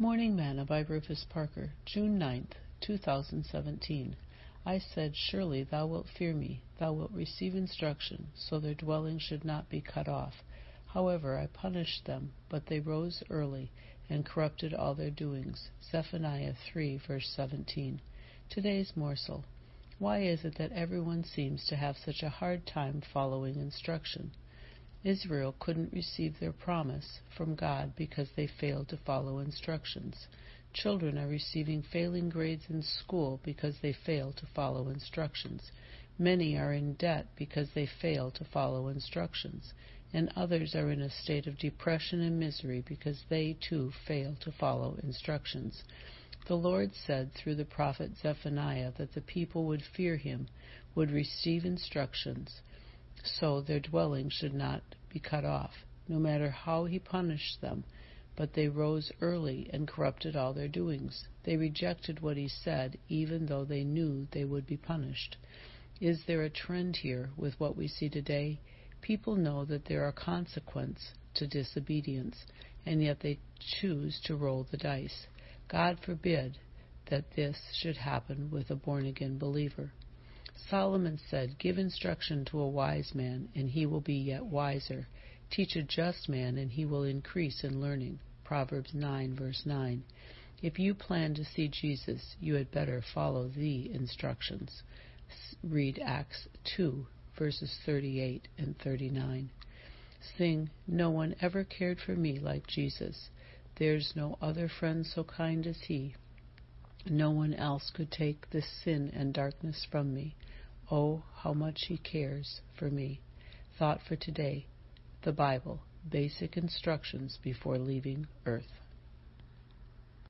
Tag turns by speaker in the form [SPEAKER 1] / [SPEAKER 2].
[SPEAKER 1] Morning Manna by Rufus Parker, June 9, 2017. I said, Surely thou wilt fear me, thou wilt receive instruction, so their dwelling should not be cut off. However, I punished them, but they rose early and corrupted all their doings. Zephaniah 3, verse 17. Today's morsel. Why is it that everyone seems to have such a hard time following instruction? Israel couldn't receive their promise from God because they failed to follow instructions. Children are receiving failing grades in school because they fail to follow instructions. Many are in debt because they fail to follow instructions, and others are in a state of depression and misery because they too fail to follow instructions. The Lord said through the prophet Zephaniah that the people would fear him, would receive instructions, so their dwelling should not be cut off, no matter how he punished them. But they rose early and corrupted all their doings. They rejected what he said, even though they knew they would be punished. Is there a trend here with what we see today? People know that there are consequences to disobedience, and yet they choose to roll the dice. God forbid that this should happen with a born again believer. Solomon said, Give instruction to a wise man, and he will be yet wiser. Teach a just man, and he will increase in learning. Proverbs 9, verse 9. If you plan to see Jesus, you had better follow the instructions. Read Acts 2, verses 38 and 39. Sing, No one ever cared for me like Jesus. There's no other friend so kind as he. No one else could take this sin and darkness from me. Oh, how much He cares for me. Thought for today The Bible Basic Instructions Before Leaving Earth.